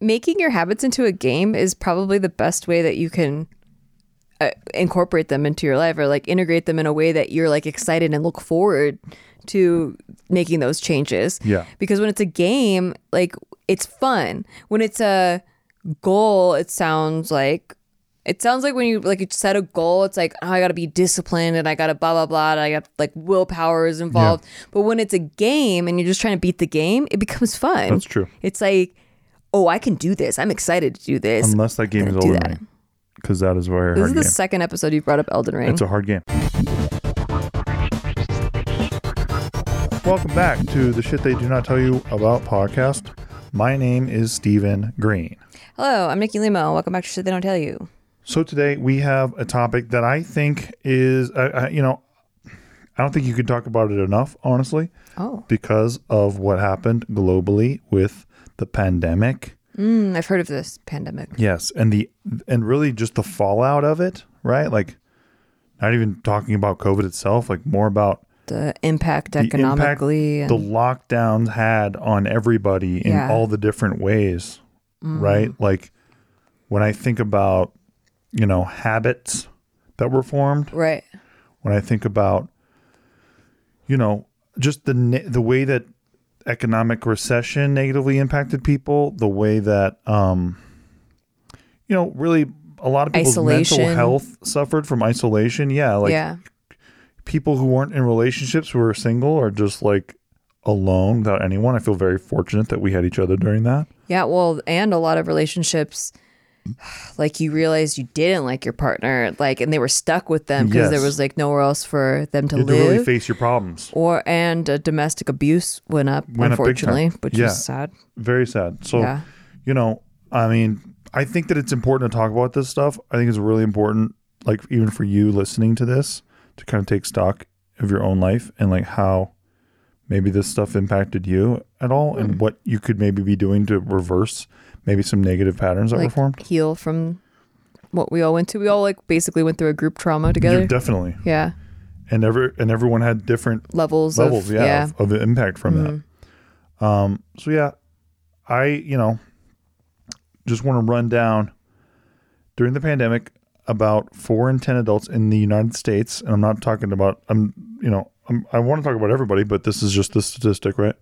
making your habits into a game is probably the best way that you can uh, incorporate them into your life or like integrate them in a way that you're like excited and look forward to making those changes. Yeah. Because when it's a game, like it's fun. When it's a goal, it sounds like it sounds like when you like you set a goal, it's like oh, I got to be disciplined and I got to blah blah blah. And I got like willpower is involved. But when it's a game and you're just trying to beat the game, it becomes fun. That's true. It's like, oh, I can do this. I'm excited to do this. Unless that game is Elden that. Ring, because that is very this hard is the game. second episode you've brought up Elden Ring. It's a hard game. Welcome back to the shit they do not tell you about podcast. My name is Steven Greene. Hello, I'm Nikki Limo. Welcome back to Shit They Don't Tell You. So today we have a topic that I think is, uh, uh, you know, I don't think you could talk about it enough, honestly, Oh, because of what happened globally with the pandemic. mm, I've heard of this pandemic. Yes, and the and really just the fallout of it, right? Like, not even talking about COVID itself, like more about The impact the impact economically. the lockdowns had on everybody in Yeah. all the different ways, right? Like when I think about, you know, habits that were formed, right. when I think about, you know, just the the way that economic recession negatively impacted people, the way that, um, you know, really a lot of people's mental health suffered from isolation. Yeah, like yeah. people who weren't in relationships who were single or just like alone without anyone. I feel very fortunate that we had each other during that. Yeah. Well, and a lot of relationships, like you realized you didn't like your partner, like, and they were stuck with them because there was like nowhere else for them to to live. really face your problems. or and uh, domestic abuse went up, Went up unfortunately, which Yeah. is sad. Very sad. So, Yeah. you know, I mean, I think that it's important to talk about this stuff. I think it's really important, like even for you listening to this, to kind of take stock of your own life and like how maybe this stuff impacted you at all Hmm. and what you could maybe be doing to reverse maybe some negative patterns that were formed. heal from what we all went to. We all like basically went through a group trauma Yeah, together. definitely. yeah. And every and everyone had different Levels, levels, of, yeah, yeah. Of, of impact from Mhm. that. Um, so yeah, I you know just want to run down during the pandemic about four in ten adults in the United States, and I'm not talking about I'm you know I'm, I want to talk about everybody, but this is just the statistic, right?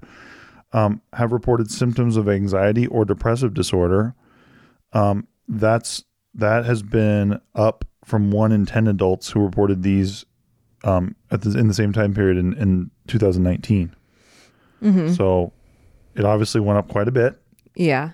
Um, have reported symptoms of anxiety or depressive disorder. Um, that's that has been up from one in ten adults who reported these um, at the, in the same time period in, in 2019. Mm-hmm. So it obviously went up quite a bit. Yeah.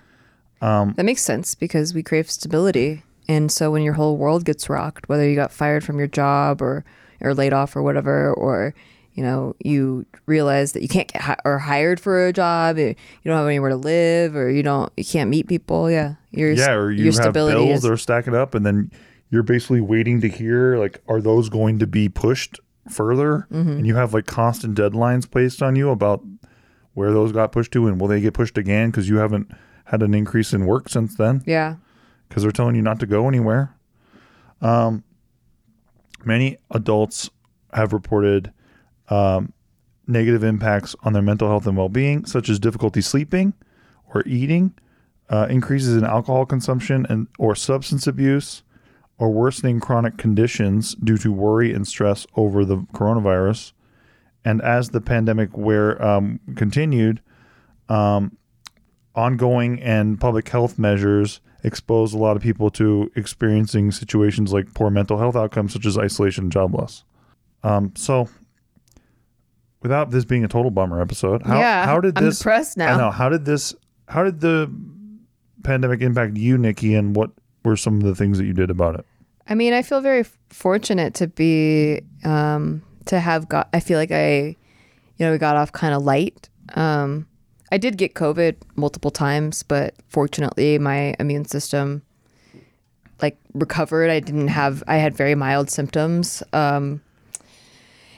Um, That makes sense because we crave stability. And so when your whole world gets rocked, whether you got fired from your job or or laid off or whatever, or you know you realize that you can't get hi- or hired for a job, you don't have anywhere to live, or you don't you can't meet people. Yeah, your yeah, or you your have stability bills is that are stacking up, and then you're basically waiting to hear like, are those going to be pushed further? Mm-hmm. And you have like constant deadlines placed on you about where those got pushed to, and will they get pushed again because you haven't had an increase in work since then yeah because they're telling you not to go anywhere. Um, many adults have reported um, negative impacts on their mental health and well-being, such as difficulty sleeping or eating, uh, increases in alcohol consumption and or substance abuse, or worsening chronic conditions due to worry and stress over the coronavirus. And as the pandemic where um, continued, um, ongoing and public health measures expose a lot of people to experiencing situations like poor mental health outcomes such as isolation and job loss. Um, so without this being a total bummer episode, how, yeah. how did I'm this depressed I now? know, how did this how did the pandemic impact you, Nikki, and what were some of the things that you did about it? I mean, I feel very fortunate to be um, to have got. I feel like I, you know, we got off kind of light. Um, I did get COVID multiple times, but fortunately, my immune system like recovered. I didn't have. I had very mild symptoms. Um,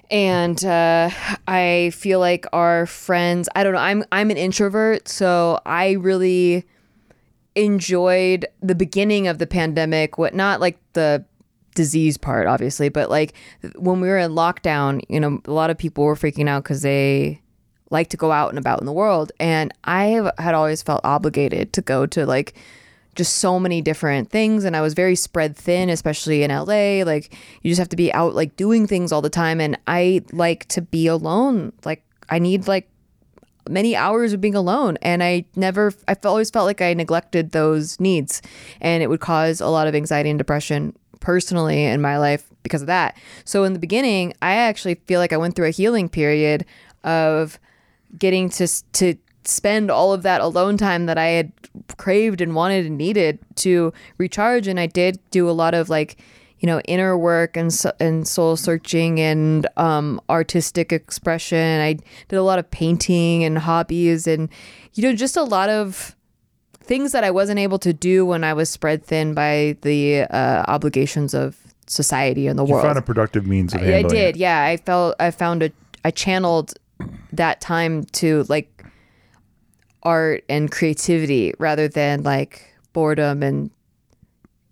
and uh, I feel like our friends. I don't know. I'm I'm an introvert, so I really enjoyed the beginning of the pandemic what not like the disease part obviously but like when we were in lockdown you know a lot of people were freaking out because they like to go out and about in the world. And I had always felt obligated to go to like just so many different things and I was very spread thin especially in LA like you just have to be out like doing things all the time and I like to be alone like I need like many hours of being alone and I never I always felt like I neglected those needs and it would cause a lot of anxiety and depression personally in my life because of that. So in the beginning, I actually feel like I went through a healing period of getting to to spend all of that alone time that I had craved and wanted and needed to recharge. And I did do a lot of like, you know, inner work and and soul searching and um, artistic expression. I did a lot of painting and hobbies and you know just a lot of things that I wasn't able to do when I was spread thin by the uh, obligations of society and the You world. found a productive means of I, I did, it. yeah. I felt I found a I channeled that time to like art and creativity rather than like boredom and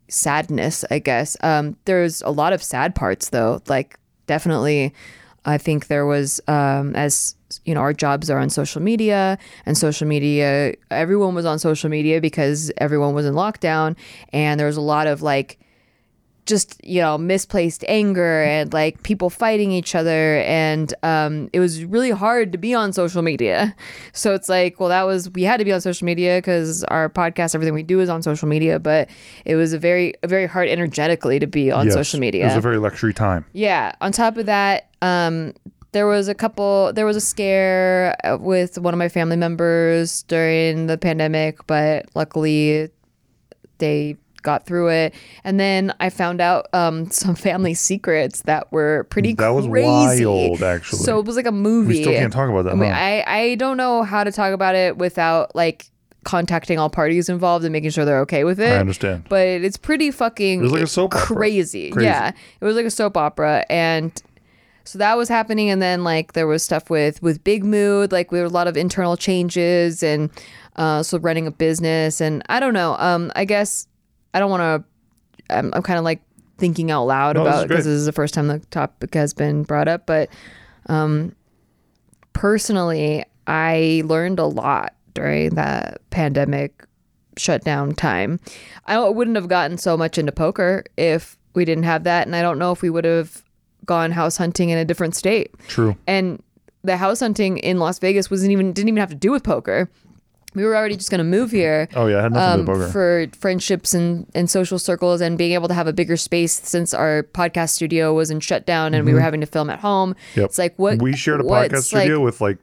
sadness, I guess. Um, there's a lot of sad parts though. Like definitely I think there was um, as you know, our jobs are on social media and social media everyone was on social media because everyone was in lockdown and there was a lot of like just you know misplaced anger and like people fighting each other and um, it was really hard to be on social media so it's like well that was we had to be on social media because our podcast everything we do is on social media but it was a very very hard energetically to be on Yes. social media It was a very luxury time. yeah. On top of that, um, there was a couple. There was a scare uh, with one of my family members during the pandemic, but luckily, they got through it. And then I found out um, some family secrets that were pretty That was crazy. wild, actually. So it was like a movie. We still can't talk about that. I, mean? I I don't know how to talk about it without like contacting all parties involved and making sure they're okay with it I understand. but it's pretty fucking It was like a soap opera. crazy. Crazy. Yeah, it was like a soap opera, and so that was happening. And then like there was stuff with with Big Mood, like we had a lot of internal changes, and uh, so running a business, and I don't know. Um, I guess I don't want to. I'm, I'm kind of like thinking out loud No, this about because great. this is the first time the topic has been brought up, but um, personally, I learned a lot during that pandemic shutdown time. I wouldn't have gotten so much into poker if we didn't have that, and I don't know if we would have gone house hunting in a different state. True. And the house hunting in Las Vegas wasn't even didn't even have to do with poker. We were already just going to move here Oh yeah, had nothing um, to do with for friendships and, and social circles and being able to have a bigger space since our podcast studio was in shutdown and we were having to film at home. Mm-hmm. Yep. It's like what we shared a podcast like- studio with like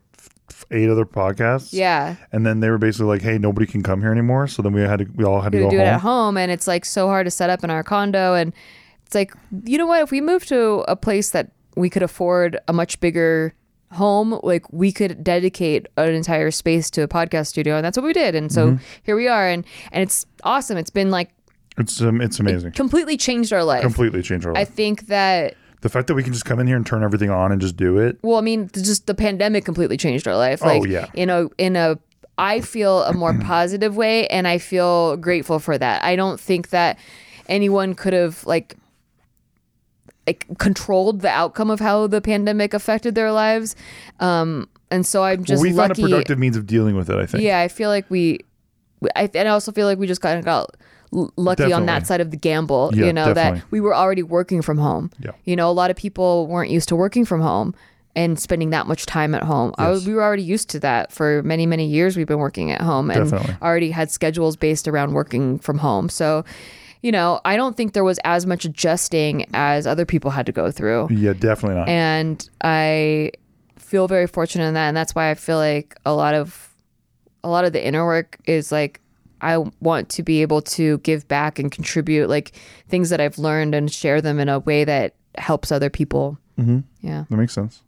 f- eight other podcasts. Yeah. And then they were basically like, "Hey, nobody can come here anymore." So then we had to, we all had to go do home. it at home and it's like so hard to set up in our condo and it's like you know what if we moved to a place that we could afford a much bigger home like we could dedicate an entire space to a podcast studio and that's what we did and so Mm-hmm. here we are and and it's awesome it's been like It's um, it's amazing. completely changed our life Completely changed our life. i think that the fact that we can just come in here and turn everything on and just do it. well i mean just the pandemic completely changed our life like Oh, yeah. in a in a i feel a more positive way and i feel grateful for that i don't think that anyone could have like like controlled the outcome of how the pandemic affected their lives um and so i'm just well, we lucky found a productive means of dealing with it. I think. yeah i feel like we I, and I also feel like we just kind of got lucky on that side of the gamble, Yeah, you know, definitely. that we were already working from home. Yeah. You know, a lot of people weren't used to working from home and spending that much time at home. I was, Yes. we were already used to that for many, many years. We've been working at home and Definitely. already had schedules based around working from home. So, you know, I don't think there was as much adjusting as other people had to go through Yeah, definitely not. and I feel very fortunate in that, and that's why I feel like a lot of a lot of the inner work is like I want to be able to give back and contribute like things that I've learned and share them in a way that helps other people. Mhm. Yeah. That makes sense.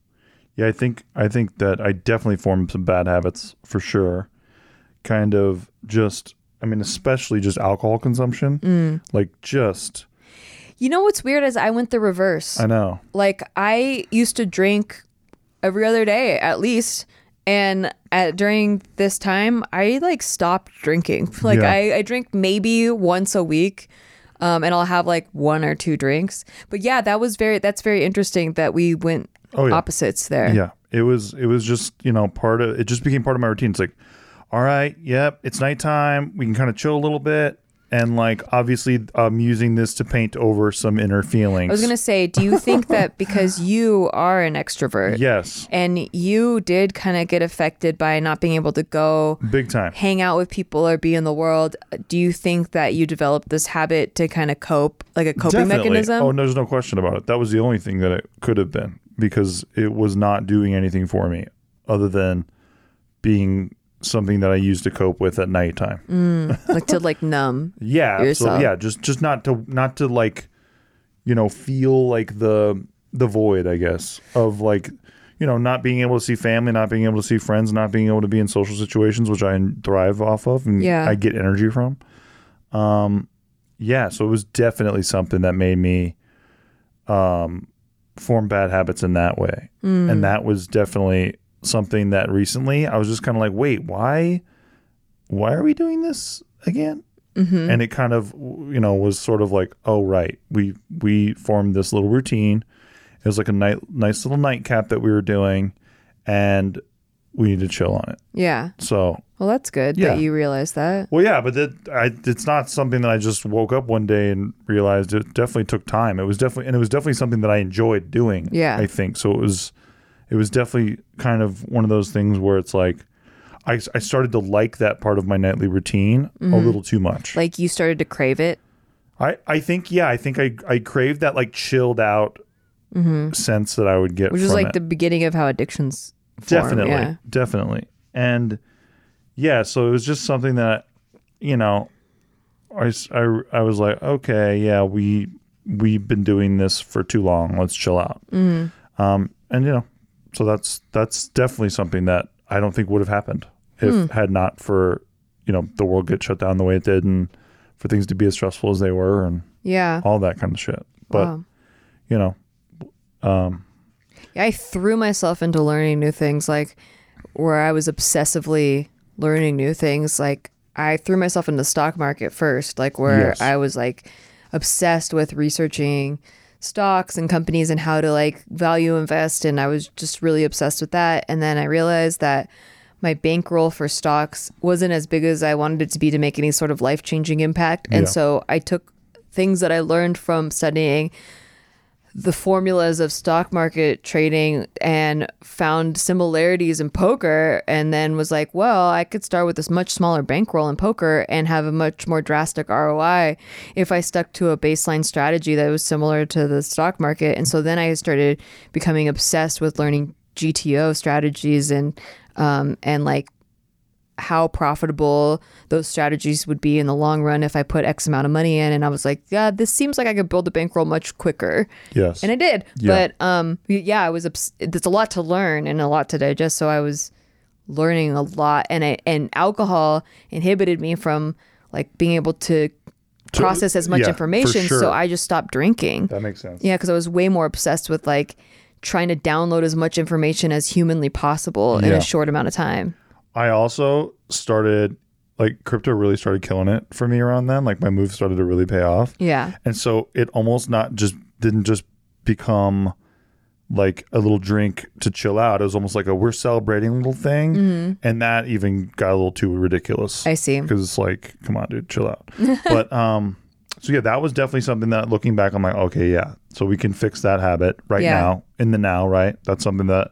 Yeah, I think I think that I definitely formed some bad habits for sure. Kind of just I mean, especially just alcohol consumption. Mm. Like just You know what's weird is I went the reverse. I know. like I used to drink every other day at least and at during this time I like stopped drinking like Yeah. I, I drink maybe once a week um, and I'll have like one or two drinks but yeah that was very that's very interesting that we went Oh yeah. opposites there Yeah. it was it was just you know part of it just became part of my routine. It's like, all right, yep, it's nighttime. We can kind of chill a little bit, and like obviously I'm using this to paint over some inner feelings. I was gonna say, do you think that because you are an extrovert yes, and you did kind of get affected by not being able to go big time. hang out with people or be in the world, do you think that you developed this habit to kind of cope, like a coping Definitely. mechanism? Oh, no, there's no question about it. That was the only thing that it could have been because it was not doing anything for me other than being something that I used to cope with at nighttime. like to like numb. Yeah, so yeah, just just not to not to like you know feel like the the void, I guess, of like you know not being able to see family, not being able to see friends, not being able to be in social situations, which I thrive off of and Yeah. I get energy from. Um, yeah, so it was definitely something that made me um form bad habits in that way, Mm. and that was definitely something that recently I was just kind of like, wait, why, why are we doing this again? Mm-hmm. and it kind of you know was sort of like oh right we we formed this little routine it was like a night nice little nightcap that we were doing and we need to chill on it Yeah. so Well, that's good Yeah. that you realized that. well yeah but that I, it's not something that i just woke up one day and realized it definitely took time it was definitely and it was definitely something that i enjoyed doing Yeah. i think so it was it was definitely kind of one of those things where it's like I, I started to like that part of my nightly routine a little too much Like you started to crave it. I, I think yeah I think I I craved that like chilled out sense that I would get Mm-hmm. Which is like it. the beginning of how addictions form. definitely Yeah. definitely and yeah so it was just something that you know I, I I was like okay yeah we we've been doing this for too long let's chill out Mm-hmm. um and you know so that's that's definitely something that I don't think would have happened if Hmm. had not for you know the world get shut down the way it did and for things to be as stressful as they were and Yeah. all that kind of shit but wow. you know um Yeah, I threw myself into learning new things, like where I was obsessively learning new things. Like I threw myself into the stock market first, like where Yes. I was like obsessed with researching stocks and companies and how to like value invest, and I was just really obsessed with that. And then I realized that my bankroll for stocks wasn't as big as I wanted it to be to make any sort of life changing impact. And Yeah. so I took things that I learned from studying the formulas of stock market trading and found similarities in poker and then was like, well, I could start with this much smaller bankroll in poker and have a much more drastic ROI if I stuck to a baseline strategy that was similar to the stock market. And so then I started becoming obsessed with learning GTO strategies and um and like how profitable those strategies would be in the long run if I put X amount of money in. And I was like, yeah, this seems like I could build a bankroll much quicker. yes And I did. Yeah. But um, yeah, I was. Obs- there's a lot to learn and a lot to digest. So I was learning a lot, and I, and alcohol inhibited me from like being able to process as much yeah, information. sure. So I just stopped drinking. that makes sense Yeah, because I was way more obsessed with like trying to download as much information as humanly possible in a short amount of time. I also started like crypto really started killing it for me around then. Like my moves started to really pay off. Yeah. And so it almost not just didn't just become like a little drink to chill out. It was almost like a we're celebrating little thing. And that even got a little too ridiculous. Mm-hmm. I see. Because it's like, come on, dude, chill out. but um so yeah, that was definitely something that looking back, I'm like, okay, yeah. So we can fix that habit right Yeah. now, in the now, right? That's something that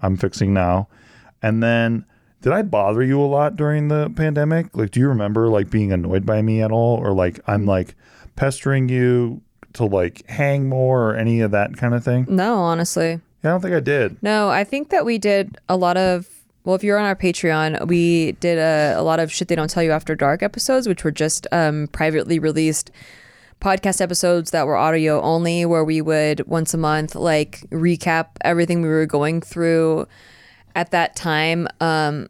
I'm fixing now. And then did I bother you a lot during the pandemic? Like, do you remember like being annoyed by me at all? Or like I'm like pestering you to like hang more or any of that kind of thing? No, honestly. Yeah, I don't think I did. No, I think that we did a lot of. Well, if you're on our Patreon, we did a, a lot of shit they don't tell you after dark episodes, which were just um, privately released podcast episodes that were audio only, where we would once a month like recap everything we were going through at that time, um,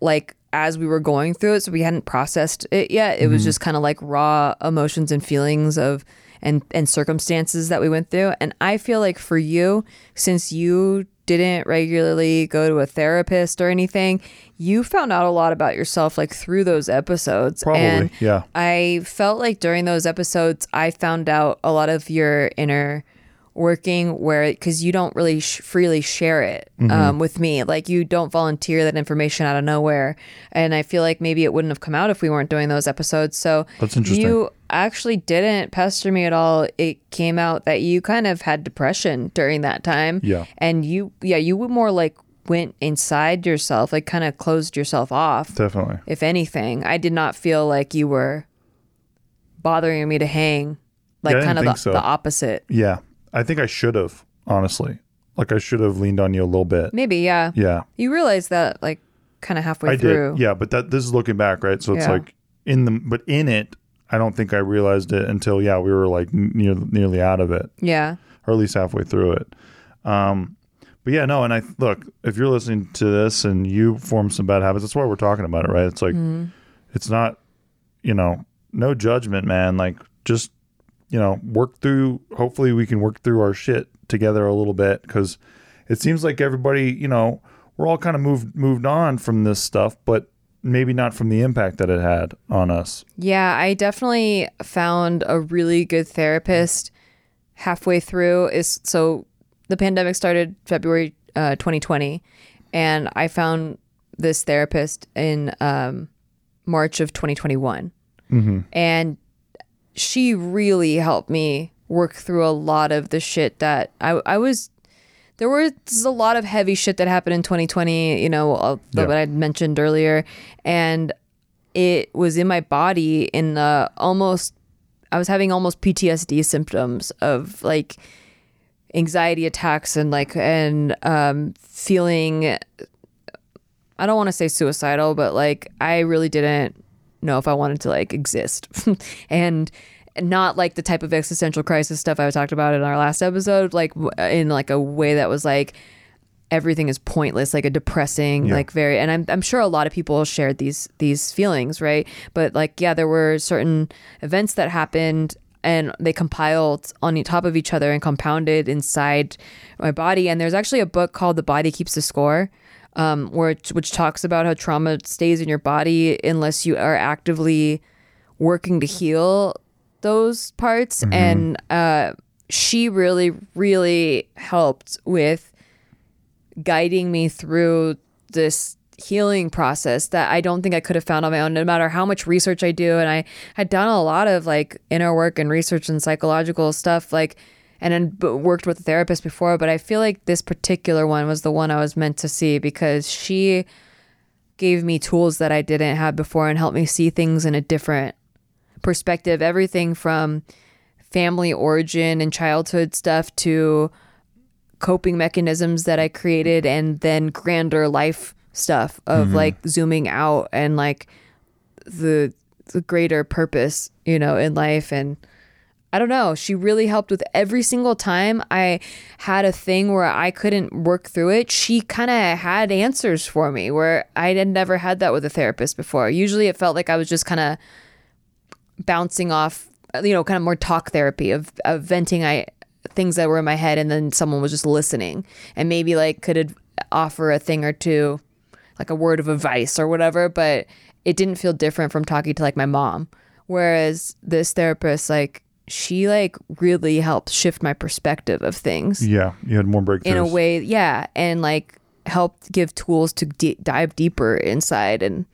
like as we were going through it. So we hadn't processed it yet. It was just kind of like raw emotions and feelings of and and circumstances that we went through. And I feel like for you, since you didn't regularly go to a therapist or anything, you found out a lot about yourself like through those episodes. Probably, And yeah. I felt like during those episodes, I found out a lot of your inner working where because you don't really sh- freely share it Mm-hmm. um, with me like you don't volunteer that information out of nowhere and i feel like maybe it wouldn't have come out if we weren't doing those episodes so That's interesting. you actually didn't pester me at all it came out that you kind of had depression during that time Yeah. and you yeah you were more like went inside yourself like kind of closed yourself off Definitely. if anything i did not feel like you were bothering me to hang like Yeah, kind of the, so. the opposite Yeah. I think I should have, honestly. Like I should have leaned on you a little bit. maybe yeah Yeah. you realize that like kind of halfway I through did. Yeah, but that this is looking back, right? So it's Yeah. like in the but in it, I don't think I realized it until yeah, we were like near nearly out of it, yeah or at least halfway through it. Um, but yeah, no, and I look if you're listening to this and you form some bad habits, that's why we're talking about it, right? It's like Mm-hmm. it's not, you know, no judgment, man. Like just you know, work through. Hopefully, we can work through our shit together a little bit because it seems like everybody, you know, we're all kind of moved moved on from this stuff, but maybe not from the impact that it had on us. Yeah, I definitely found a really good therapist halfway through. Is so the pandemic started February uh, 2020, and I found this therapist in um, March of 2021, and she really helped me work through a lot of the shit that I I was. There was a lot of heavy shit that happened in 2020, you know, uh, Yeah. that I mentioned earlier, and it was in my body in uh, almost I was having almost PTSD symptoms of like anxiety attacks and like and um feeling I don't want to say suicidal but like I really didn't know if I wanted to like exist. And not like the type of existential crisis stuff I talked about in our last episode like in like a way that was like everything is pointless like a depressing Yeah. like very and I'm, I'm sure a lot of people shared these these feelings right? But like yeah there were certain events that happened and they compiled on top of each other and compounded inside my body. And there's actually a book called the body keeps the score um, where which talks about how trauma stays in your body unless you are actively working to heal those parts and uh, she really really helped with guiding me through this healing process that I don't think I could have found on my own, no matter how much research I do. And I had done a lot of like inner work and research and psychological stuff, like, and then worked with a therapist before. But I feel like this particular one was the one I was meant to see because she gave me tools that I didn't have before and helped me see things in a different perspective. Everything from family origin and childhood stuff to coping mechanisms that I created and then grander life stuff of mm-hmm. like zooming out and like the the greater purpose, you know, in life and I don't know, she really helped with every single time I had a thing where I couldn't work through it. She kind of had answers for me where I had never had that with a therapist before. Usually it felt like I was just kind of bouncing off you know kind of more talk therapy of, of venting i things that were in my head and then someone was just listening and maybe like could offer a thing or two like a word of advice or whatever but it didn't feel different from talking to like my mom whereas this therapist like she like really helped shift my perspective of things Yeah, you had more breakthroughs. in a way yeah and like helped give tools to d- dive deeper inside and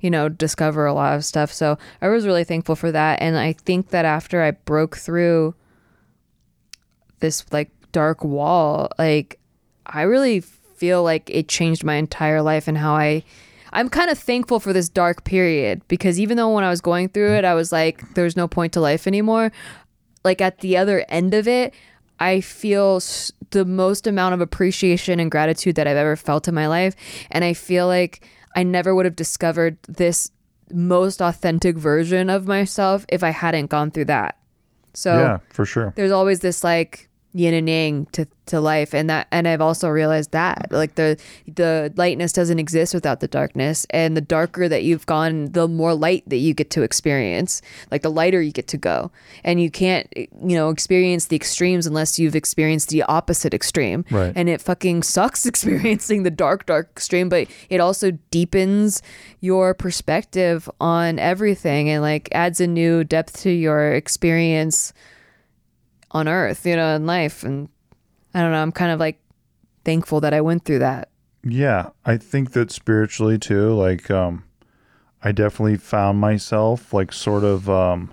you know discover a lot of stuff so i was really thankful for that and i think that after i broke through this like dark wall like i really feel like it changed my entire life and how i i'm kind of thankful for this dark period because even though when i was going through it i was like there's no point to life anymore like at the other end of it, I feel the most amount of appreciation and gratitude that I've ever felt in my life. And I feel like I never would have discovered this most authentic version of myself if I hadn't gone through that. So yeah, for sure. there's always this like yin and yang to, to life. And that and I've also realized that like the the lightness doesn't exist without the darkness. And the darker that you've gone the more light that you get to experience like the lighter you get to go. And you can't you know experience the extremes unless you've experienced the opposite extreme. Right. and it fucking sucks experiencing the dark dark extreme but it also deepens your perspective on everything and like adds a new depth to your experience on earth, you know, in life. And I don't know, I'm kind of like thankful that I went through that. Yeah, I think that spiritually too, like um I definitely found myself like sort of um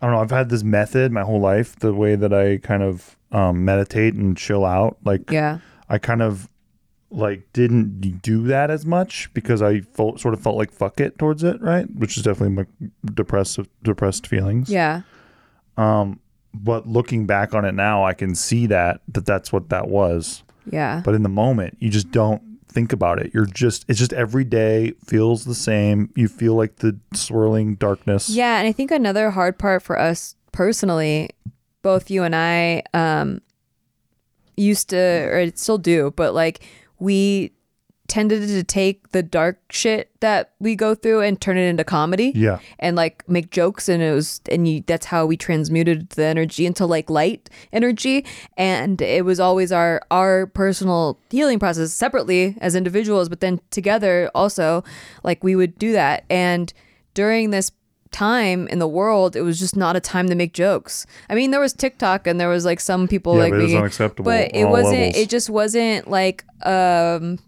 I don't know, I've had this method my whole life, the way that I kind of um meditate and chill out. Like Yeah. I kind of like didn't do that as much because I felt sort of felt like fuck it towards it, right? Which is definitely my depressive depressed feelings. Yeah. Um but looking back on it now, I can see that that that's what that was. Yeah. but in the moment you just don't think about it. You're just it's just every day feels the same. You feel like the swirling darkness. Yeah, and I think another hard part for us personally, both you and I um used to or still do, but like we tended to take the dark shit that we go through and turn it into comedy. yeah And like make jokes and it was and you that's how we transmuted the energy into like light energy and it was always our our personal healing process separately as individuals but then together also like we would do that and during this time in the world it was just not a time to make jokes i mean there was tiktok and there was like some people Yeah, like but it was unacceptable but it wasn't levels. it just wasn't like um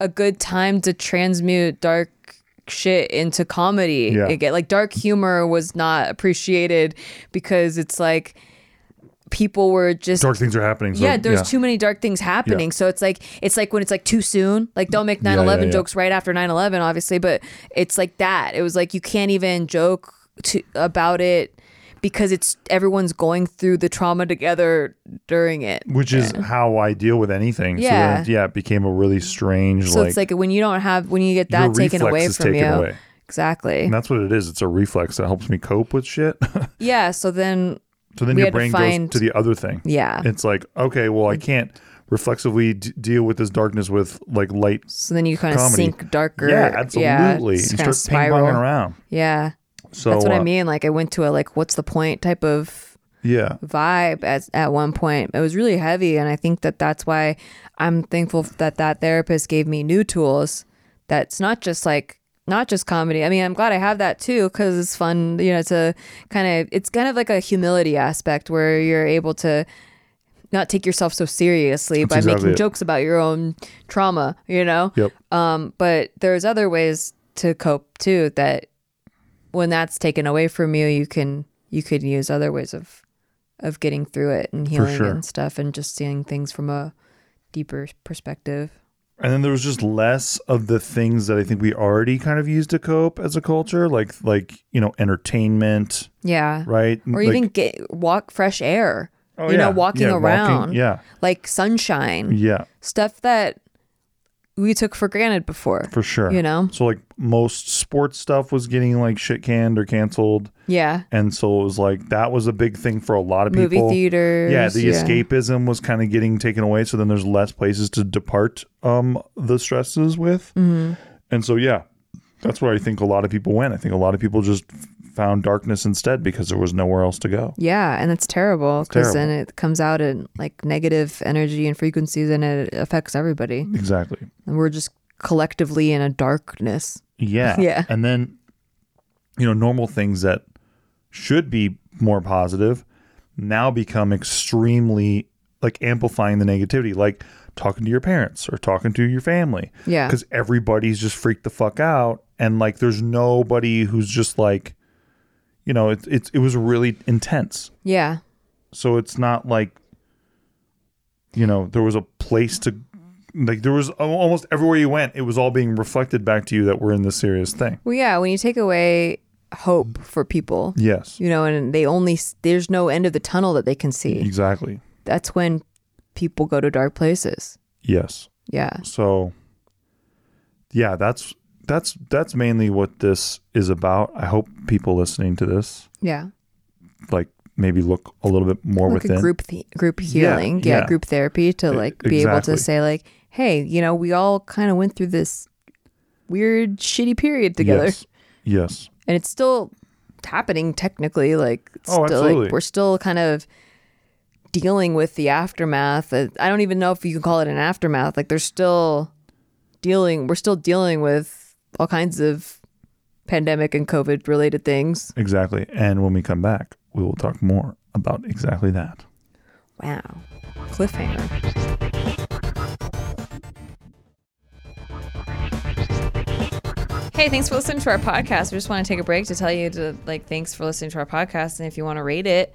a good time to transmute dark shit into comedy Yeah. again. Like dark humor was not appreciated because it's like people were just dark things are happening so, yeah, there's too many dark things happening. So it's like it's like when it's like too soon. Like don't make 9/11 yeah, yeah. jokes right after 9/11 obviously, but it's like that. It was like you can't even joke to about it because it's everyone's going through the trauma together during it. which is how i deal with anything Yeah. so then, yeah it became a really strange So like, it's like when you don't have when you get that taken away from you. away. Exactly. and that's what it is it's a reflex that helps me cope with shit Yeah, so then so then your had to brain find- goes to the other thing yeah. it's like okay well i can't reflexively d- deal with this darkness with like light So then you kind of sink darker. yeah absolutely it's you start ponging around Yeah. So That's what I uh, mean. Like I went to a like what's the point type of yeah vibe at at one point. It was really heavy and I think that that's why I'm thankful that that therapist gave me new tools that's not just like not just comedy. I mean, I'm glad I have that too cuz it's fun, you know, it's a kind of it's kind of like a humility aspect where you're able to not take yourself so seriously by exactly making it. jokes about your own trauma, you know? yep Um, but there's other ways to cope too that when that's taken away from you, you can you could use other ways of of getting through it and healing sure. and stuff and just seeing things from a deeper perspective. and then there was just less of the things that I think we already kind of used to cope as a culture, like like you know entertainment, Yeah. right? Or Like- even get walk fresh air. oh, you know, walking yeah, around. yeah, Like sunshine. yeah, Stuff that we took for granted before. for sure. You know? so like most sports stuff was getting like shit canned or canceled, Yeah. and so it was like that was a big thing for a lot of Movie people. Movie theaters. Yeah, the escapism was kind of getting taken away, so then there's less places to depart um the stresses with, Mm-hmm. and so yeah, that's where I think a lot of people went. I think a lot of people just found darkness instead because there was nowhere else to go. Yeah, and it's terrible because then it comes out in like negative energy and frequencies, and it affects everybody. Exactly. And we're just collectively in a darkness. Yeah. Yeah. And then, you know, normal things that should be more positive now become extremely like amplifying the negativity, like talking to your parents or talking to your family. Yeah, Because everybody's just freaked the fuck out. And like there's nobody who's just like, you know, it, it's it was really intense. yeah, So it's not like, you know, there was a place to like there was almost everywhere you went, it was all being reflected back to you that we're in this serious thing. well, yeah. When you take away hope for people, Yes. you know, and they only there's no end of the tunnel that they can see. Exactly. That's when people go to dark places. Yes. Yeah, So yeah, that's that's that's mainly what this is about. I hope people listening to this yeah. like maybe look a little bit more like within. a group th- group healing, yeah, yeah. group therapy to like be able to say like, hey, you know, we all kind of went through this weird, shitty period together. Yes. Yes. and it's still happening technically like it's Oh, still absolutely. like we're still kind of dealing with the aftermath Uh, i don't even know if you can call it an aftermath like they're still dealing we're still dealing with all kinds of pandemic and covid related things Exactly. And when we come back, we will talk more about exactly that. Wow. Cliffhanger. Hey, thanks for listening to our podcast. We just want to take a break to tell you to like thanks for listening to our podcast and if you want to rate it,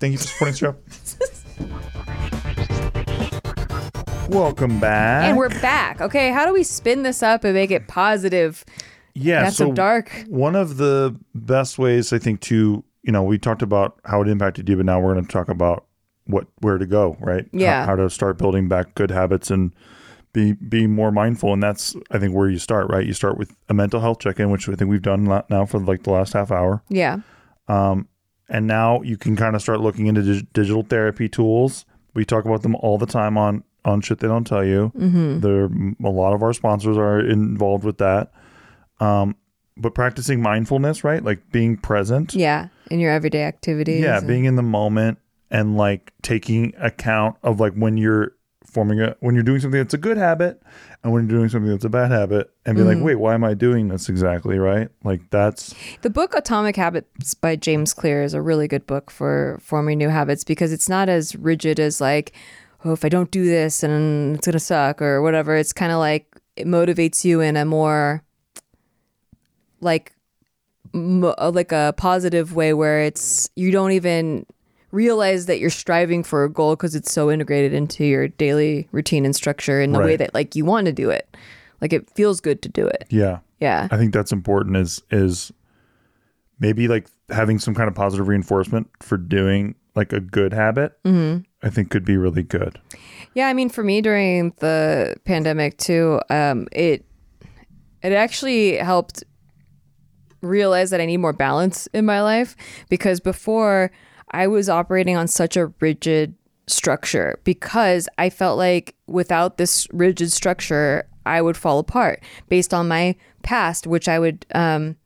Thank you for supporting the show. Welcome back. And we're back. Okay, how do we spin this up and make it positive? yeah, Not so dark. One of the best ways I think to you know we talked about how it impacted you, but now we're going to talk about what where to go, right? Yeah. how, to start building back good habits and be be more mindful, and that's I think where you start, right? You start with a mental health check in, which I think we've done now for like the last half hour, Yeah. Um, and now you can kind of start looking into dig- digital therapy tools. We talk about them all the time on on shit they don't tell you. Mm-hmm. There, a lot of our sponsors are involved with that. Um, but practicing mindfulness, right? Like being present. Yeah. In your everyday activities. Yeah, and- being in the moment and like taking account of like when you're forming a when you're doing something that's a good habit and when you're doing something that's a bad habit and be like, mm-hmm. wait, why am I doing this exactly? Right? Like that's The book Atomic Habits by James Clear is a really good book for forming new habits because it's not as rigid as like, oh, if I don't do this and it's gonna suck or whatever. It's kind of like it motivates you in a more like mo- like a positive way where it's you don't even realize that you're striving for a goal because it's so integrated into your daily routine and structure in the way that like you want to do it. Like it feels good to do it. yeah. Yeah. I think that's important is is maybe like having some kind of positive reinforcement for doing like a good habit. Mm-hmm. I think could be really good. Yeah, I mean, for me during the pandemic too, um, it it actually helped realize that I need more balance in my life because before I was operating on such a rigid structure because I felt like without this rigid structure, I would fall apart based on my past, which I would um,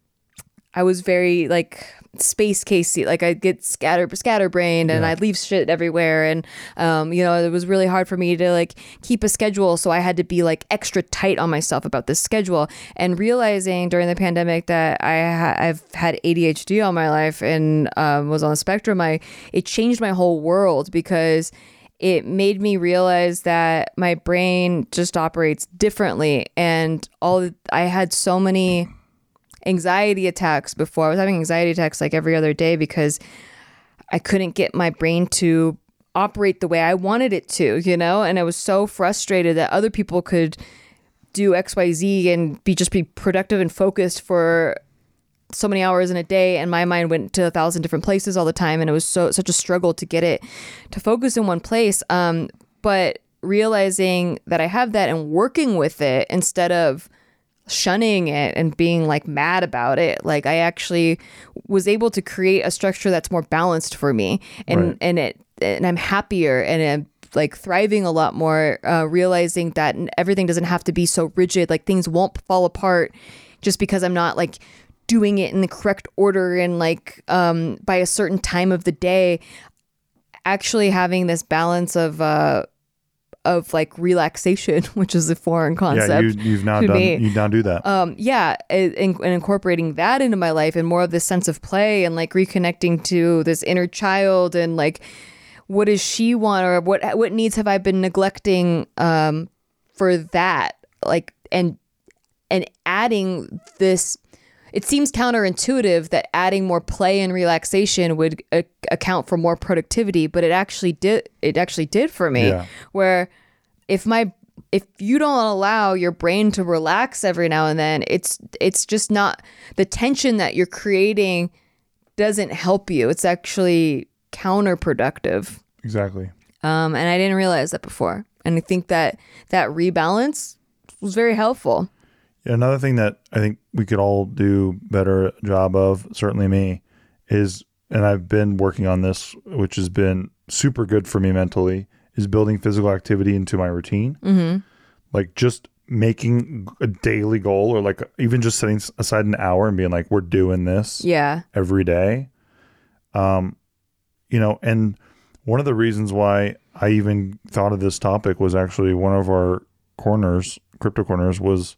I was very like space casey like i'd get scatter scatterbrained and i'd leave shit everywhere. And um, you know it was really hard for me to like keep a schedule. So i had to be like extra tight on myself about this schedule and realizing during the pandemic that i ha- i've had adhd all my life and um, was on the spectrum i it changed my whole world because it made me realize that my brain just operates differently. And all i had so many anxiety attacks before. I was having anxiety attacks like every other day because I couldn't get my brain to operate the way I wanted it to, you know? And I was so frustrated that other people could do XYZ and be just be productive and focused for so many hours in a day and my mind went to a thousand different places all the time and it was so such a struggle to get it to focus in one place um but realizing that I have that and working with it instead of shunning it and being like mad about it like i actually was able to create a structure that's more balanced for me and Right. and it and i'm happier and i'm like thriving a lot more uh, realizing that everything doesn't have to be so rigid like things won't fall apart just because i'm not like doing it in the correct order and like um by a certain time of the day actually having this balance of uh of like relaxation which is a foreign concept yeah, you, you've now done me. you now do that. um yeah and, and incorporating that into my life and more of this sense of play and like reconnecting to this inner child and like what does she want or what what needs have i been neglecting um for that like and and adding this it seems counterintuitive that adding more play and relaxation would uh, account for more productivity but it actually did it actually did for me. Yeah. where if my if you don't allow your brain to relax every now and then it's it's just not the tension that you're creating doesn't help you. It's actually counterproductive. Exactly. um, and i didn't realize that before. And i think that that rebalance was very helpful another thing that I think we could all do better job of, certainly me, is and I've been working on this, which has been super good for me mentally, is building physical activity into my routine. Mm-hmm. Like just making a daily goal, or like even just setting aside an hour and being like, we're doing this Yeah. every day. Um, you know, and one of the reasons why I even thought of this topic was actually one of our corners, crypto corners, was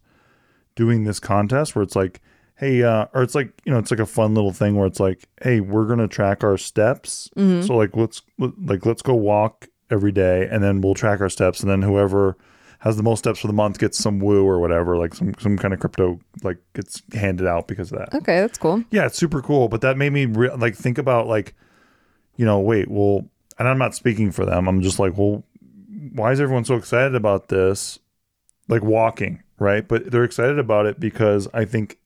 doing this contest where it's like, hey, uh, or it's like, you know, it's like a fun little thing where it's like, hey, we're gonna track our steps. So like, let's like let's go walk every day, and then we'll track our steps, and then whoever has the most steps for the month gets some woo or whatever, like some some kind of crypto like gets handed out because of that. Okay, that's cool. Yeah, it's super cool. But that made me re- like think about like, you know, wait, well, and I'm not speaking for them. I'm just like, well, why is everyone so excited about this? Like walking, right? But they're excited about it because I think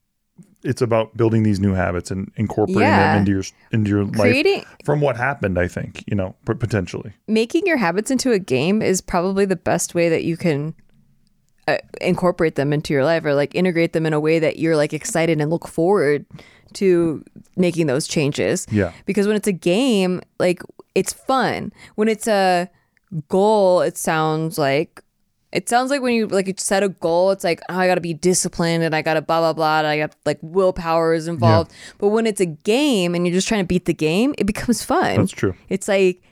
it's about building these new habits and incorporating Yeah. them into your into your Creating life from what happened. I think you know potentially. making your habits into a game is probably the best way that you can uh, incorporate them into your life or like integrate them in a way that you're like excited and look forward to making those changes. Yeah. Because when it's a game, like it's fun. When it's a goal, it sounds like it sounds like when you like you set a goal, it's like oh, I got to be disciplined and I got to blah blah blah. And I got like willpower is involved. But when it's a game and you're just trying to beat the game, it becomes fun. That's true. It's like,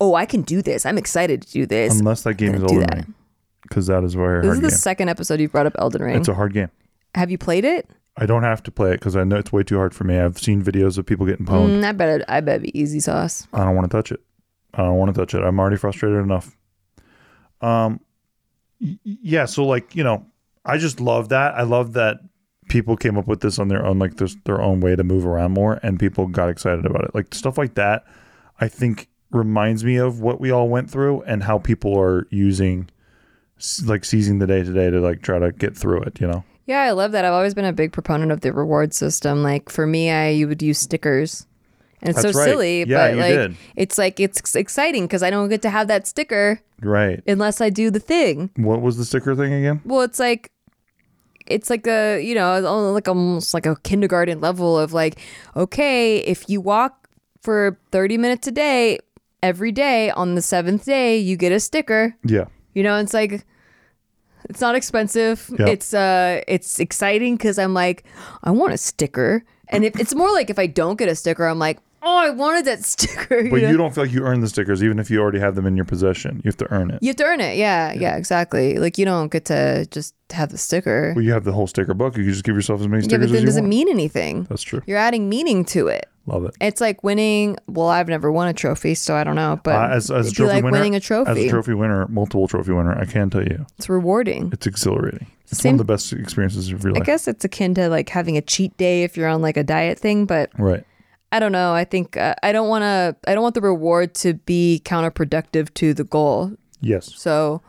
oh, I can do this. I'm excited to do this. Unless that game is Elden that. Ring, because that is very this is the game. second episode you've brought up Elden Ring. It's a hard game. Have you played it? I don't have to play it because I know it's way too hard for me. I've seen videos of people getting pwned. Mm, I bet it, I bet it'd be easy sauce. I don't want to touch it. I don't want to touch it. I'm already frustrated enough. Um, yeah. So like you know, I just love that. I love that people came up with this on their own, like this their own way to move around more, and people got excited about it. Like stuff like that. I think reminds me of what we all went through and how people are using, like seizing the day today to like try to get through it. You know. Yeah, I love that. I've always been a big proponent of the reward system. Like for me, I would use stickers. And it's That's so right. silly, Yeah, but like did. it's like it's exciting because I don't get to have that sticker Right. unless I do the thing. What was the sticker thing again? Well, it's like it's like a you know like almost like a kindergarten level of like okay if you walk for 30 minutes a day every day on the seventh day you get a sticker Yeah. you know it's like it's not expensive Yeah. it's uh it's exciting because i'm like i want a sticker and if it's more like if i don't get a sticker i'm like oh i wanted that sticker But you don't feel like you earn the stickers, even if you already have them in your possession. You have to earn it. you have to earn it yeah, yeah exactly like you don't get to just have the sticker Well, you have the whole sticker book. You can just give yourself as many stickers. yeah but then as you does it want. mean anything That's true. You're adding meaning to it. Love it. It's like winning. Well, I've never won a trophy, so I don't know. But Uh, as, as a trophy like winner, winning a as a trophy winner, multiple trophy winner, I can tell you, it's rewarding. it's exhilarating. It's Same- one of the best experiences of your life. I guess it's akin to like having a cheat day if you're on like a diet thing. But Right. I don't know. I think uh, I don't want to. I don't want the reward to be counterproductive to the goal. Yes. So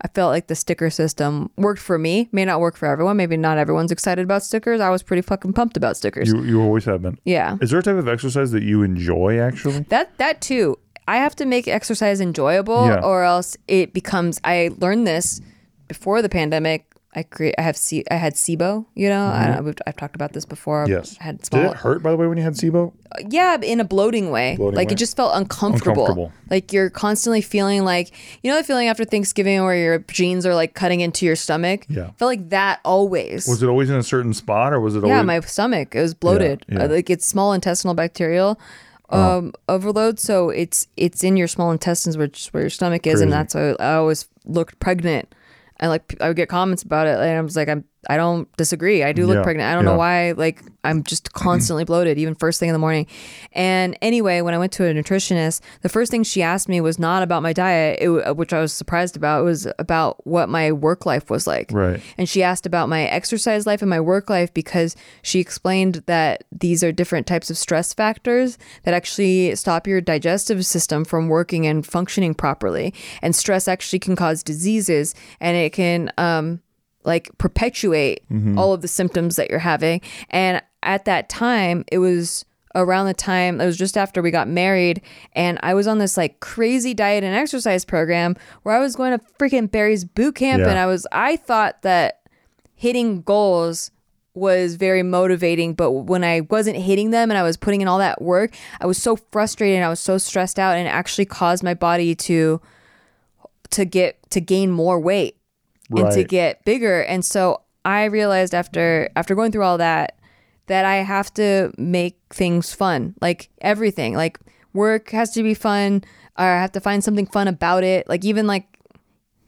I felt like the sticker system worked for me. May not work for everyone. Maybe not everyone's excited about stickers. I was pretty fucking pumped about stickers. You you always have been. yeah. Is there a type of exercise that you enjoy actually? That that too. I have to make exercise enjoyable, Yeah. or else it becomes. I learned this before the pandemic. I create. I have. C, I had SIBO. You know, I know, we've, I've talked about this before. Mm-hmm. Yes. I had Did it hurt by the way when you had SIBO? Yeah, in a bloating way. Bloating like way? it just felt uncomfortable. Uncomfortable. Like you're constantly feeling like you know the feeling after Thanksgiving where your jeans are like cutting into your stomach. Yeah. felt like that always. Was it always in a certain spot or was it yeah, always my stomach it was bloated. yeah. Uh, like it's small intestinal bacterial um, overload. So it's it's in your small intestines, which is where your stomach is, and that's why I always looked pregnant. And like I would get comments about it, and I was like, I'm I don't disagree. I do look Yeah, pregnant. I don't yeah. know why. Like I'm just constantly bloated, even first thing in the morning. And anyway, when I went to a nutritionist, the first thing she asked me was not about my diet, it, which I was surprised about. It was about what my work life was like. Right. And she asked about my exercise life and my work life because she explained that these are different types of stress factors that actually stop your digestive system from working and functioning properly. And stress actually can cause diseases and it can um like perpetuate mm-hmm. all of the symptoms that you're having. And at that time, it was around the time it was just after we got married and I was on this like crazy diet and exercise program where I was going to freaking Barry's boot camp Yeah. and I was I thought that hitting goals was very motivating, but when I wasn't hitting them and I was putting in all that work, I was so frustrated and I was so stressed out and it actually caused my body to to get to gain more weight and to get bigger. And so I realized after after going through all that that I have to make things fun. Like everything. Like work has to be fun. Or I have to find something fun about it. Like even like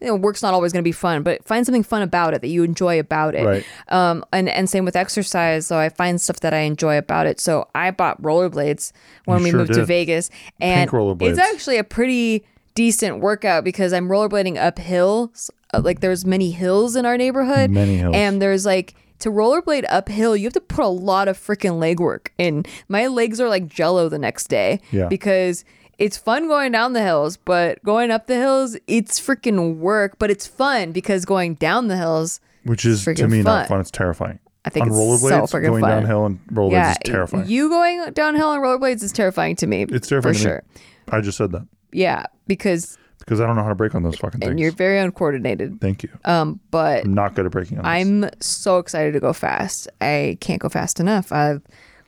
you know, work's not always going to be fun, but find something fun about it that you enjoy about it. Right. Um, and and same with exercise. So I find stuff that I enjoy about it. So I bought rollerblades when You we sure moved to. Vegas, and it's actually a pretty decent workout because I'm rollerblading uphill. Uh, Like there's many hills in our neighborhood, Many hills. and there's like to rollerblade uphill, you have to put a lot of freaking leg work in. My legs are like jello the next day Yeah. because it's fun going down the hills, but going up the hills, it's freaking work, but it's fun because going down the hills, Which is to me fun. not fun. It's terrifying. I think on it's rollerblades, so going fun. downhill and rollerblades yeah, is terrifying. you going downhill on rollerblades is terrifying to me. it's terrifying for to me. sure. I just said that Yeah, because because I don't know how to break on those fucking things. and you're very uncoordinated. Thank you. Um, but I'm not good at breaking on this. I'm so excited to go fast. I can't go fast enough. I've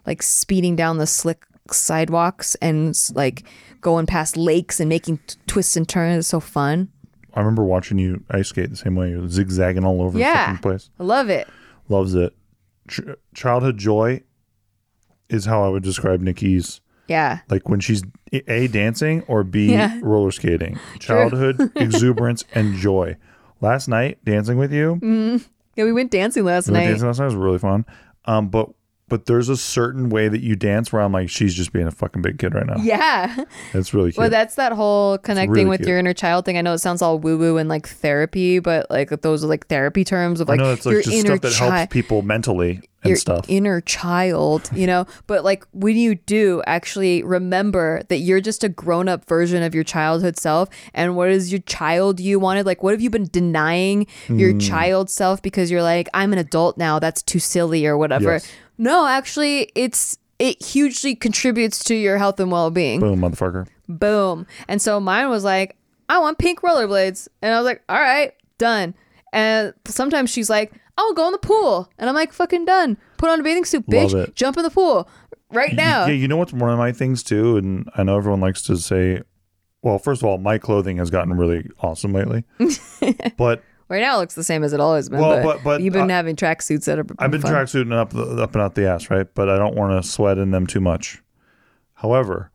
like speeding down the slick sidewalks and like going past lakes and making t- twists and turns. It's so fun. I remember watching you ice skate the same way. You're zigzagging all over the fucking place. I love it. Loves it. Ch- childhood joy is how I would describe Nikki's. Yeah. Like when she's a dancing or b Yeah. roller skating. Childhood exuberance and joy. Last night dancing with you, Yeah, we went dancing last we night. dancing last night was really fun. Um, but but there's a certain way that you dance where I'm like, she's just being a fucking big kid right now. Yeah. It's really cute. Well, that's that whole connecting really with cute. your inner child thing. I know it sounds all woo woo and like therapy, but like those are like therapy terms of I like know it's your just inner stuff that child. helps people mentally and your stuff. inner child, you know. But like when you do actually remember that you're just a grown up version of your childhood self, and what is your child you wanted? Like, what have you been denying your hmm. child self because you're like, I'm an adult now, that's too silly or whatever. Yes. No, actually, it's it hugely contributes to your health and well being. Boom, motherfucker. Boom. And so mine was like, I want pink rollerblades. And I was like, all right, done. And sometimes she's like, I'll go in the pool. And I'm like, fucking done. Put on a bathing suit, bitch. Jump in the pool right now. Yeah, you know what's one of my things too, and I know everyone likes to say, well, first of all, my clothing has gotten really awesome lately, but Right now it looks the same as it always been. Well, but, but- but you've been I- having tracksuits that are I've been fun. tracksuiting up the, up and out the ass, right? But I don't want to sweat in them too much. However,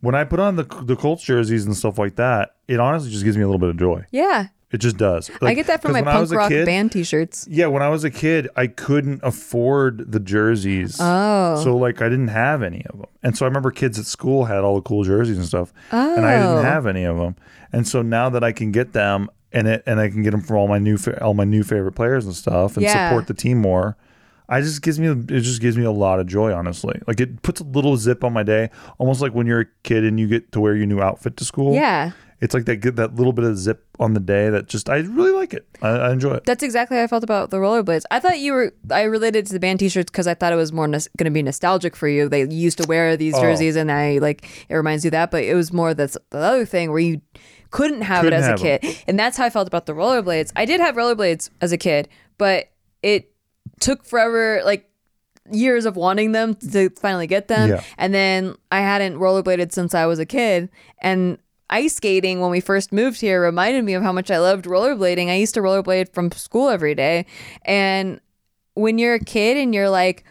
when I put on the the Colts jerseys and stuff like that, it honestly just gives me a little bit of joy. Yeah. It just does. I get that from my punk rock kid- band t shirts. Yeah, when I was a kid, I couldn't afford the jerseys. Oh. So like I didn't have any of them. And so I remember kids at school had all the cool jerseys and stuff. And I Oh. didn't have any of them. And so now that I can get them and it and I can get them from all my new fa- all my new favorite players and stuff and Yeah. support the team more. I just gives me it just gives me a lot of joy honestly. Like it puts a little zip on my day, almost like when you're a kid and you get to wear your new outfit to school. Yeah. It's like that that little bit of zip on the day that just I really like it. I, I enjoy it. That's exactly how I felt about the rollerblades. I thought you were. I related to the band T-shirts because I thought it was more nos- going to be nostalgic for you. They used to wear these Oh. jerseys, and I like it reminds you of that. But it was more that's the other thing where you couldn't have Couldn't it as have a kid, and that's how I felt about the rollerblades. I did have rollerblades as a kid, but it took forever, like years of wanting them to finally get them, Yeah. and then I hadn't rollerbladed since I was a kid, and. Ice skating when we first moved here reminded me of how much I loved rollerblading. I used to rollerblade from school every day. And when you're a kid and you're like,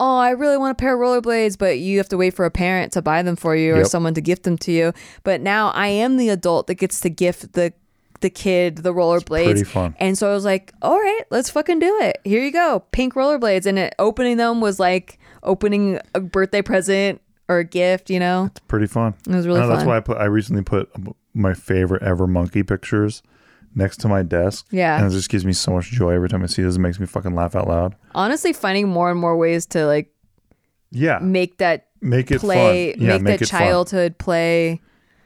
oh, I really want a pair of rollerblades, but you have to wait for a parent to buy them for you or Yep. someone to gift them to you. But now I am the adult that gets to gift the the kid the rollerblades. pretty fun. And so I was like, all right, let's fucking do it. Here you go, pink rollerblades. And it, opening them was like opening a birthday present or a gift. You know, It's pretty fun. it was really No, fun. That's why I put. I recently put my favorite ever monkey pictures next to my desk. Yeah. and it just gives me so much joy every time I see this. It makes me fucking laugh out loud. Honestly, finding more and more ways to like Yeah, make that make it play, fun. Yeah, make, that it fun. childhood play.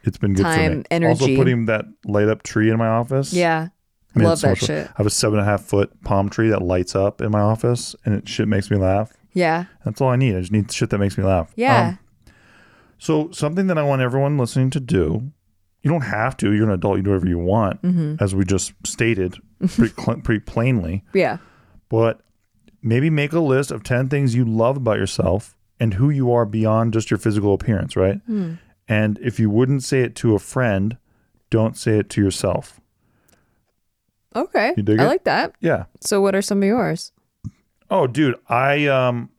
It's been good for time, me. Also, putting that light up tree in my office. Yeah, I mean, love so that much fun. shit. I have a seven and a half foot palm tree that lights up in my office, and it shit makes me laugh. Yeah, That's all I need. I just need shit that makes me laugh. yeah. Um, so something that I want everyone listening to do. You don't have to. You're an adult. You do whatever you want, Mm-hmm. as we just stated pretty, cl- pretty plainly. yeah. But maybe make a list of 10 things you love about yourself and who you are beyond just your physical appearance, right? Hmm. And if you wouldn't say it to a friend, don't say it to yourself. Okay. You dig I it? like that. Yeah. So what are some of yours? Oh, dude, I um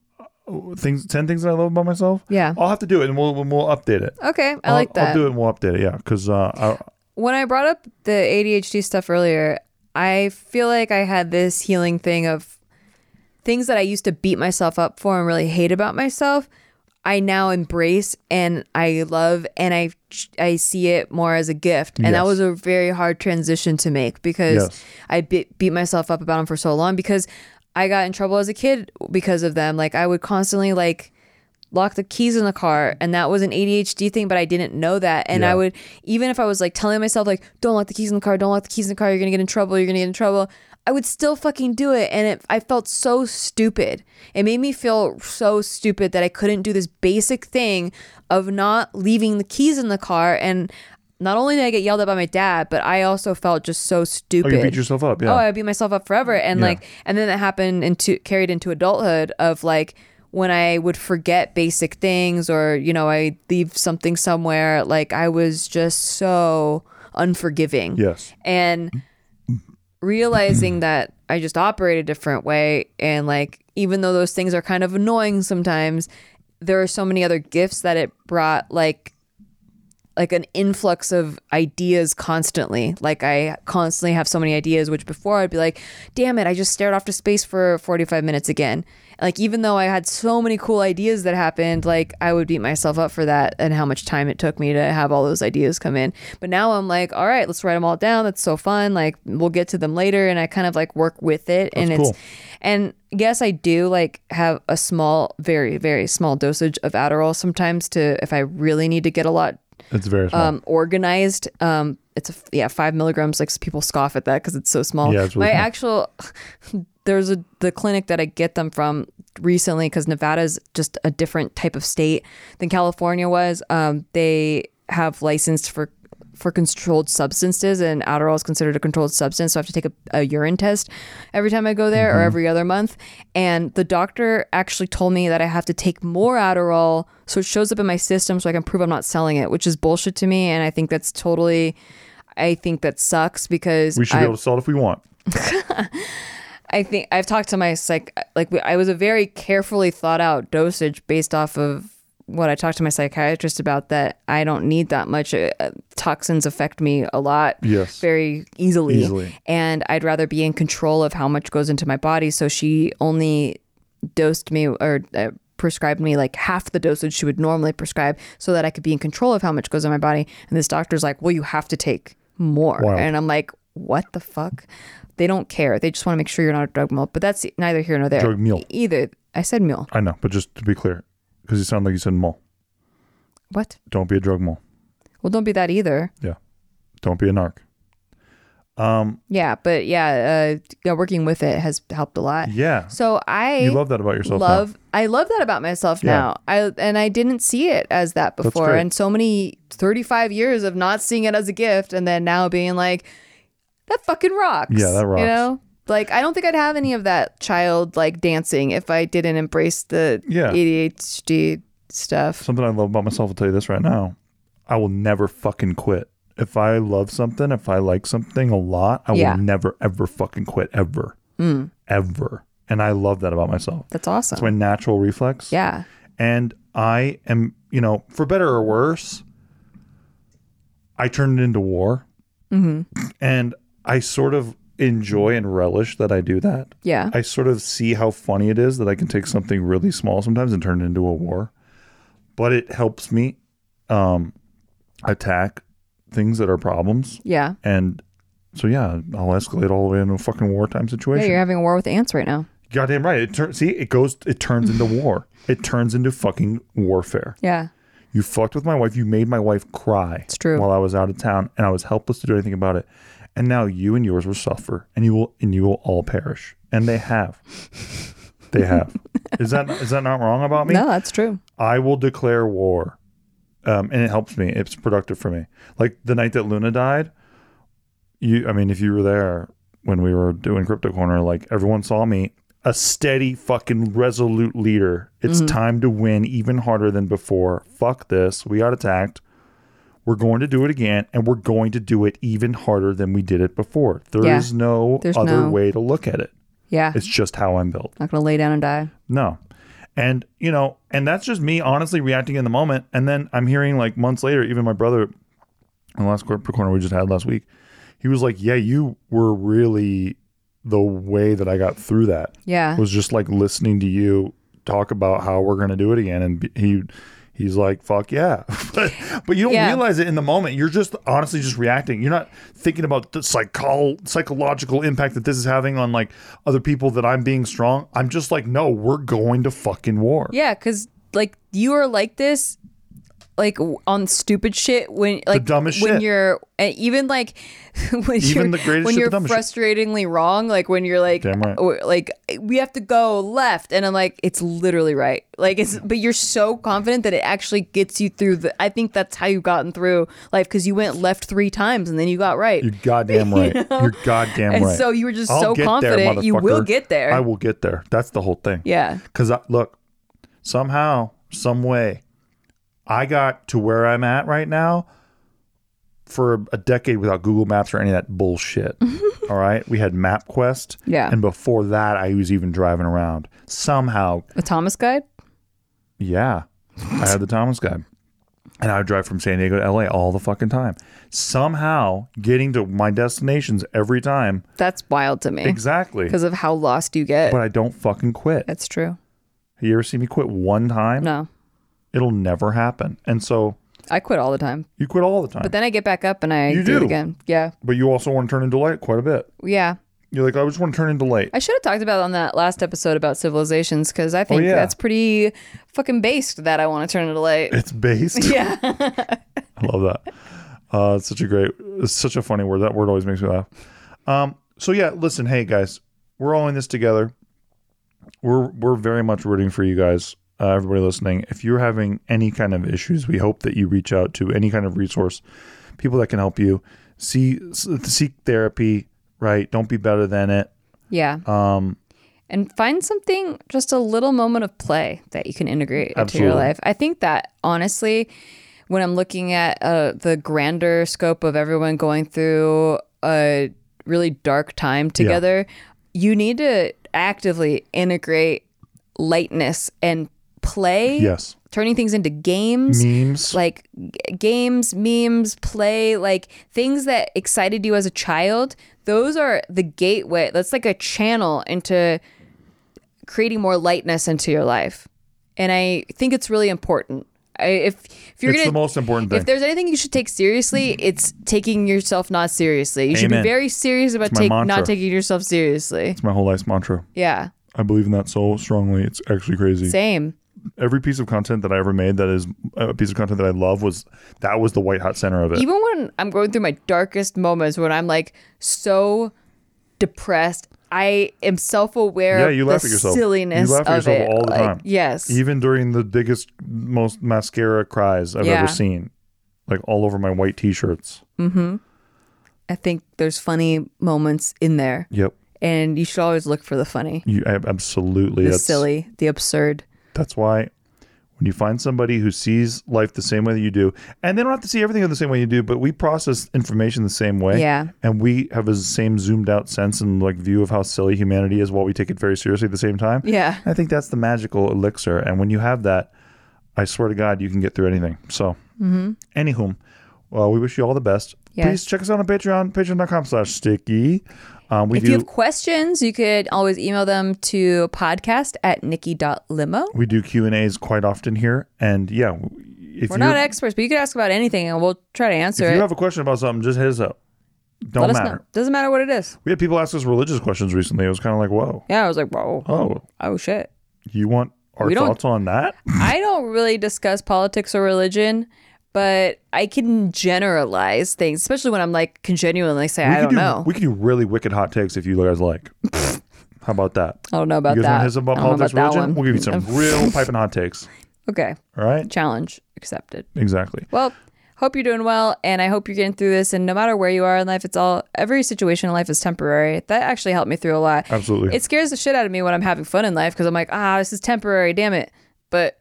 things 10 things that I love about myself. Yeah. I'll have to do it and we'll we'll update it. Okay. I I'll- like that. I'll do it and we'll update it. Yeah, cuz uh I, when I brought up the ADHD stuff earlier, I feel like I had this healing thing of things that I used to beat myself up for and really hate about myself. I now embrace and I love and I I see it more as a gift. And that was a very hard transition to make because Yes. I beat, beat myself up about them for so long because I got in trouble as a kid because of them. Like I would constantly like lock the keys in the car and that was an ADHD thing but I didn't know that and Yeah. I would even if I was like telling myself like don't lock the keys in the car don't lock the keys in the car you're going to get in trouble you're going to get in trouble I would still fucking do it and it I felt so stupid it made me feel so stupid that I couldn't do this basic thing of not leaving the keys in the car and not only did I get yelled at by my dad but I also felt just so stupid. oh, you beat yourself up. Yeah. oh i beat myself up forever and Yeah. like and then that happened into carried into adulthood of like when i would forget basic things or you know i leave something somewhere like i was just so unforgiving yes. and realizing that I just operate a different way and like even though those things are kind of annoying sometimes there are so many other gifts that it brought like like an influx of ideas constantly. Like I constantly have so many ideas which before I'd be like damn it I just stared off to space for 45 minutes again. Like even though I had so many cool ideas that happened like I would beat myself up for that and how much time it took me to have all those ideas come in. But now I'm like all right let's write them all down. That's so fun. Like we'll get to them later. And I kind of like work with it. And it's cool. and yes I do like have a small very very small dosage of Adderall sometimes to if I really need to get a lot It's very small. um, organized. Um, it's a, yeah, five milligrams. Like people scoff at that because it's so small. Yeah, it's really My small. actual there's a the clinic that I get them from recently because Nevada's just a different type of state than California was. Um, they have licensed for for controlled substances and Adderall is considered a controlled substance. So I have to take a, a urine test every time I go there Mm-hmm. or every other month. And the doctor actually told me that I have to take more Adderall so it shows up in my system so I can prove I'm not selling it, which is bullshit to me. And I think that's totally, I think that sucks because we should I, be able to sell it if we want. I think I've talked to my psych, like I was a very carefully thought out dosage based off of what I talked to my psychiatrist about that I don't need that much. Uh, toxins affect me a lot. Yes. Very easily. Easily. And I'd rather be in control of how much goes into my body. So she only dosed me or uh, prescribed me like half the dosage she would normally prescribe so that I could be in control of how much goes in my body. And this doctor's like, well, you have to take more. Wow. And I'm like, what the fuck? They don't care. They just want to make sure you're not a drug mule. But that's neither here nor there. Drug mule. Either. I said mule. I know, but just to be clear, because you sound like you said mole. What? Don't be a drug mole. Well, don't be that either. Yeah. Don't be a narc. Um. Yeah, but yeah, uh, working with it has helped a lot. Yeah. So I You love that about yourself. now. love I love that about myself Yeah. now. I and I didn't see it as that before. And so many 35 years of not seeing it as a gift and then now being like that fucking rocks. Yeah, that rocks. You know? Like I don't think I'd have any of that child like dancing if I didn't embrace the Yeah. ADHD stuff. Something I love about myself. I'll tell you this right now. I will never fucking quit. If I love something, if I like something a lot, I Yeah. will never ever fucking quit ever, Mm, ever. And I love that about myself. that's awesome. It's my natural reflex. yeah. And I am, you know, for better or worse, I turned it into war. hmm And I sort of enjoy and relish that I do that. Yeah. I sort of see how funny it is that I can take something really small sometimes and turn it into a war. But it helps me um, attack things that are problems. Yeah. And so, yeah, I'll escalate all the way into a fucking wartime Yeah, situation. you're having a war with ants right now. Goddamn right. It turns. See, it goes. It turns into war. It turns into fucking warfare. Yeah. You fucked with my wife. You made my wife cry. It's true. While I was out of town, and I was helpless to do anything about it. And now you and yours will suffer, and you will, and you will all perish. And they have. they have. Is that is that not wrong about me? No, that's true. I will declare war, um, and it helps me. It's productive for me. Like the night that Luna died, you. I mean, if you were there when we were doing Crypto Corner, like everyone saw me a steady fucking resolute leader. Mm-hmm. It's time to win even harder than before. Fuck this. We got attacked. We're going to do it again, and we're going to do it even harder than we did it before. There is Yeah. no There's other no- way to look at it. Yeah. It's just how I'm built. not gonna lay down and die. No. And, you know, and that's just me honestly reacting in the moment. And then I'm hearing like months later, even my brother, in the last Crypto Corner we just had last week, he was like, Yeah, you were really the way that I got through that Yeah. was just like listening to you talk about how we're going to do it again. And he, he's like, fuck yeah. but, but you don't Yeah. realize it in the moment. You're just honestly just reacting. You're not thinking about the psycho- psychological impact that this is having on like other people that I'm being strong. I'm just like, no, we're going to fucking war. Yeah, because like you are like this, like on stupid shit when like dumbest when shit. you're and even like when Even you're when you're dumbest shit. frustratingly wrong. Like when you're like Damn right. like we have to go left, and I'm like it's literally right. Like it's but you're so confident that it actually gets you through the. I think that's how you've gotten through life because you went left three times and then you got right. You're goddamn right. You're goddamn and right. so you were just I'll so get there, confident you will get there. I will get there. That's the whole thing. yeah. Because look, somehow, some way, I got to where I'm at right now for a decade without Google Maps or any of that bullshit. All right, we had MapQuest. Yeah. and before that, I was even driving around. Somehow, A Thomas guide. yeah, I had the Thomas guide. And I would drive from San Diego to LA all the fucking time. Somehow getting to my destinations every time. That's wild to me Exactly. because of how lost you get. But I don't fucking quit. That's true. Have You ever see me quit one time? No, It'll never happen. And so I quit all the time. you quit all the time. But then I get back up and I You do, it do. again. Yeah. but you also want to turn into light quite a bit. Yeah. You're like, I just want to turn into light. I should have talked about on that last episode about civilizations because I think Oh, yeah. that's pretty fucking based that I want to turn into light. It's based. yeah. I love that. Uh, it's such a great, it's such a funny word. That word always makes me laugh. Um, so yeah, listen, hey guys, we're all in this together. We're we're very much rooting for you guys, uh, everybody listening. If you're having any kind of issues, we hope that you reach out to any kind of resource, people that can help you. See, seek therapy. Right? Don't be better than it. Yeah. Um, and find something, just a little moment of play that you can integrate into your life. I think that honestly, when I'm looking at uh, the grander scope of everyone going through a really dark time together, you need to actively integrate lightness and play, yes. turning things into games Memes. like g- games, memes, play, like things that excited you as a child. Those are the gateway. That's like a channel into creating more lightness into your life. And I think it's really important. I, if if you're it's gonna the most important thing. if there's anything you should take seriously, it's taking yourself not seriously. You should be very serious about take, not taking yourself seriously. it's my whole life's mantra. Yeah, I believe in that so strongly. It's actually crazy. same. Every piece of content that I ever made that is a piece of content that I love was that was the white hot center of it. even when I'm going through my darkest moments when I'm like so depressed, I am self aware Yeah, you laugh at yourself. silliness You laugh at yourself it. all the Like, time. Yes. Even during the biggest, most mascara cries I've Yeah. ever seen, like all over my white t-shirts. Mm-hmm. I think there's funny moments in there. Yep. And you should always look for the funny, You absolutely. the silly, the absurd. That's why when you find somebody who sees life the same way that you do, and they don't have to see everything the same way you do, but we process information the same way. Yeah. And we have the same zoomed out sense and like view of how silly humanity is while we take it very seriously at the same time. Yeah. I think that's the magical elixir. And when you have that, I swear to God, you can get through anything. So, mm-hmm. anywho, well, we wish you all the best. Yes. Please check us out on Patreon, patreon.com slash sticky. Um, we If do you have questions, you could always email them to podcast at nikki.limo. we do Q and A's quite often here, and yeah, if We're not experts, but you could ask about anything and we'll try to answer if it. you have a question about something, just hit us up. Don't Let us matter. Doesn't matter what it is. We had people ask us religious questions recently. It was kind of like, whoa, Yeah, I was like, whoa. oh, Oh, shit. you want our We thoughts on that? I don't really discuss politics or religion, but I can generalize things, especially when I'm like can genuinely say we I don't do, know. We could do really wicked hot takes if you guys like. How about that? I don't know about You guys want that. to hit some about I don't know politics, about that religion? one. We'll give you some real piping hot takes. Okay, All right? challenge accepted. Exactly. Well, hope you're doing well, and I hope you're getting through this. And no matter where you are in life, it's all every situation in life is temporary. That actually helped me through a lot. Absolutely. It scares the shit out of me when I'm having fun in life because I'm like, ah, this is temporary. Damn it. But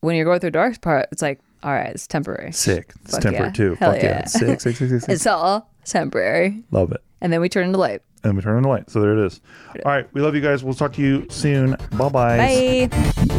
when you're going through dark part, it's like, all right, it's temporary. Sick. It's Fuck temporary yeah. too. Hell Fuck yeah. yeah. Sick, sick, sick, sick, sick. It's all temporary, Love it. and then we turn into light. And we turn into light. So there it is. All right. We love you guys. We'll talk to you soon. Bye-bye. Bye.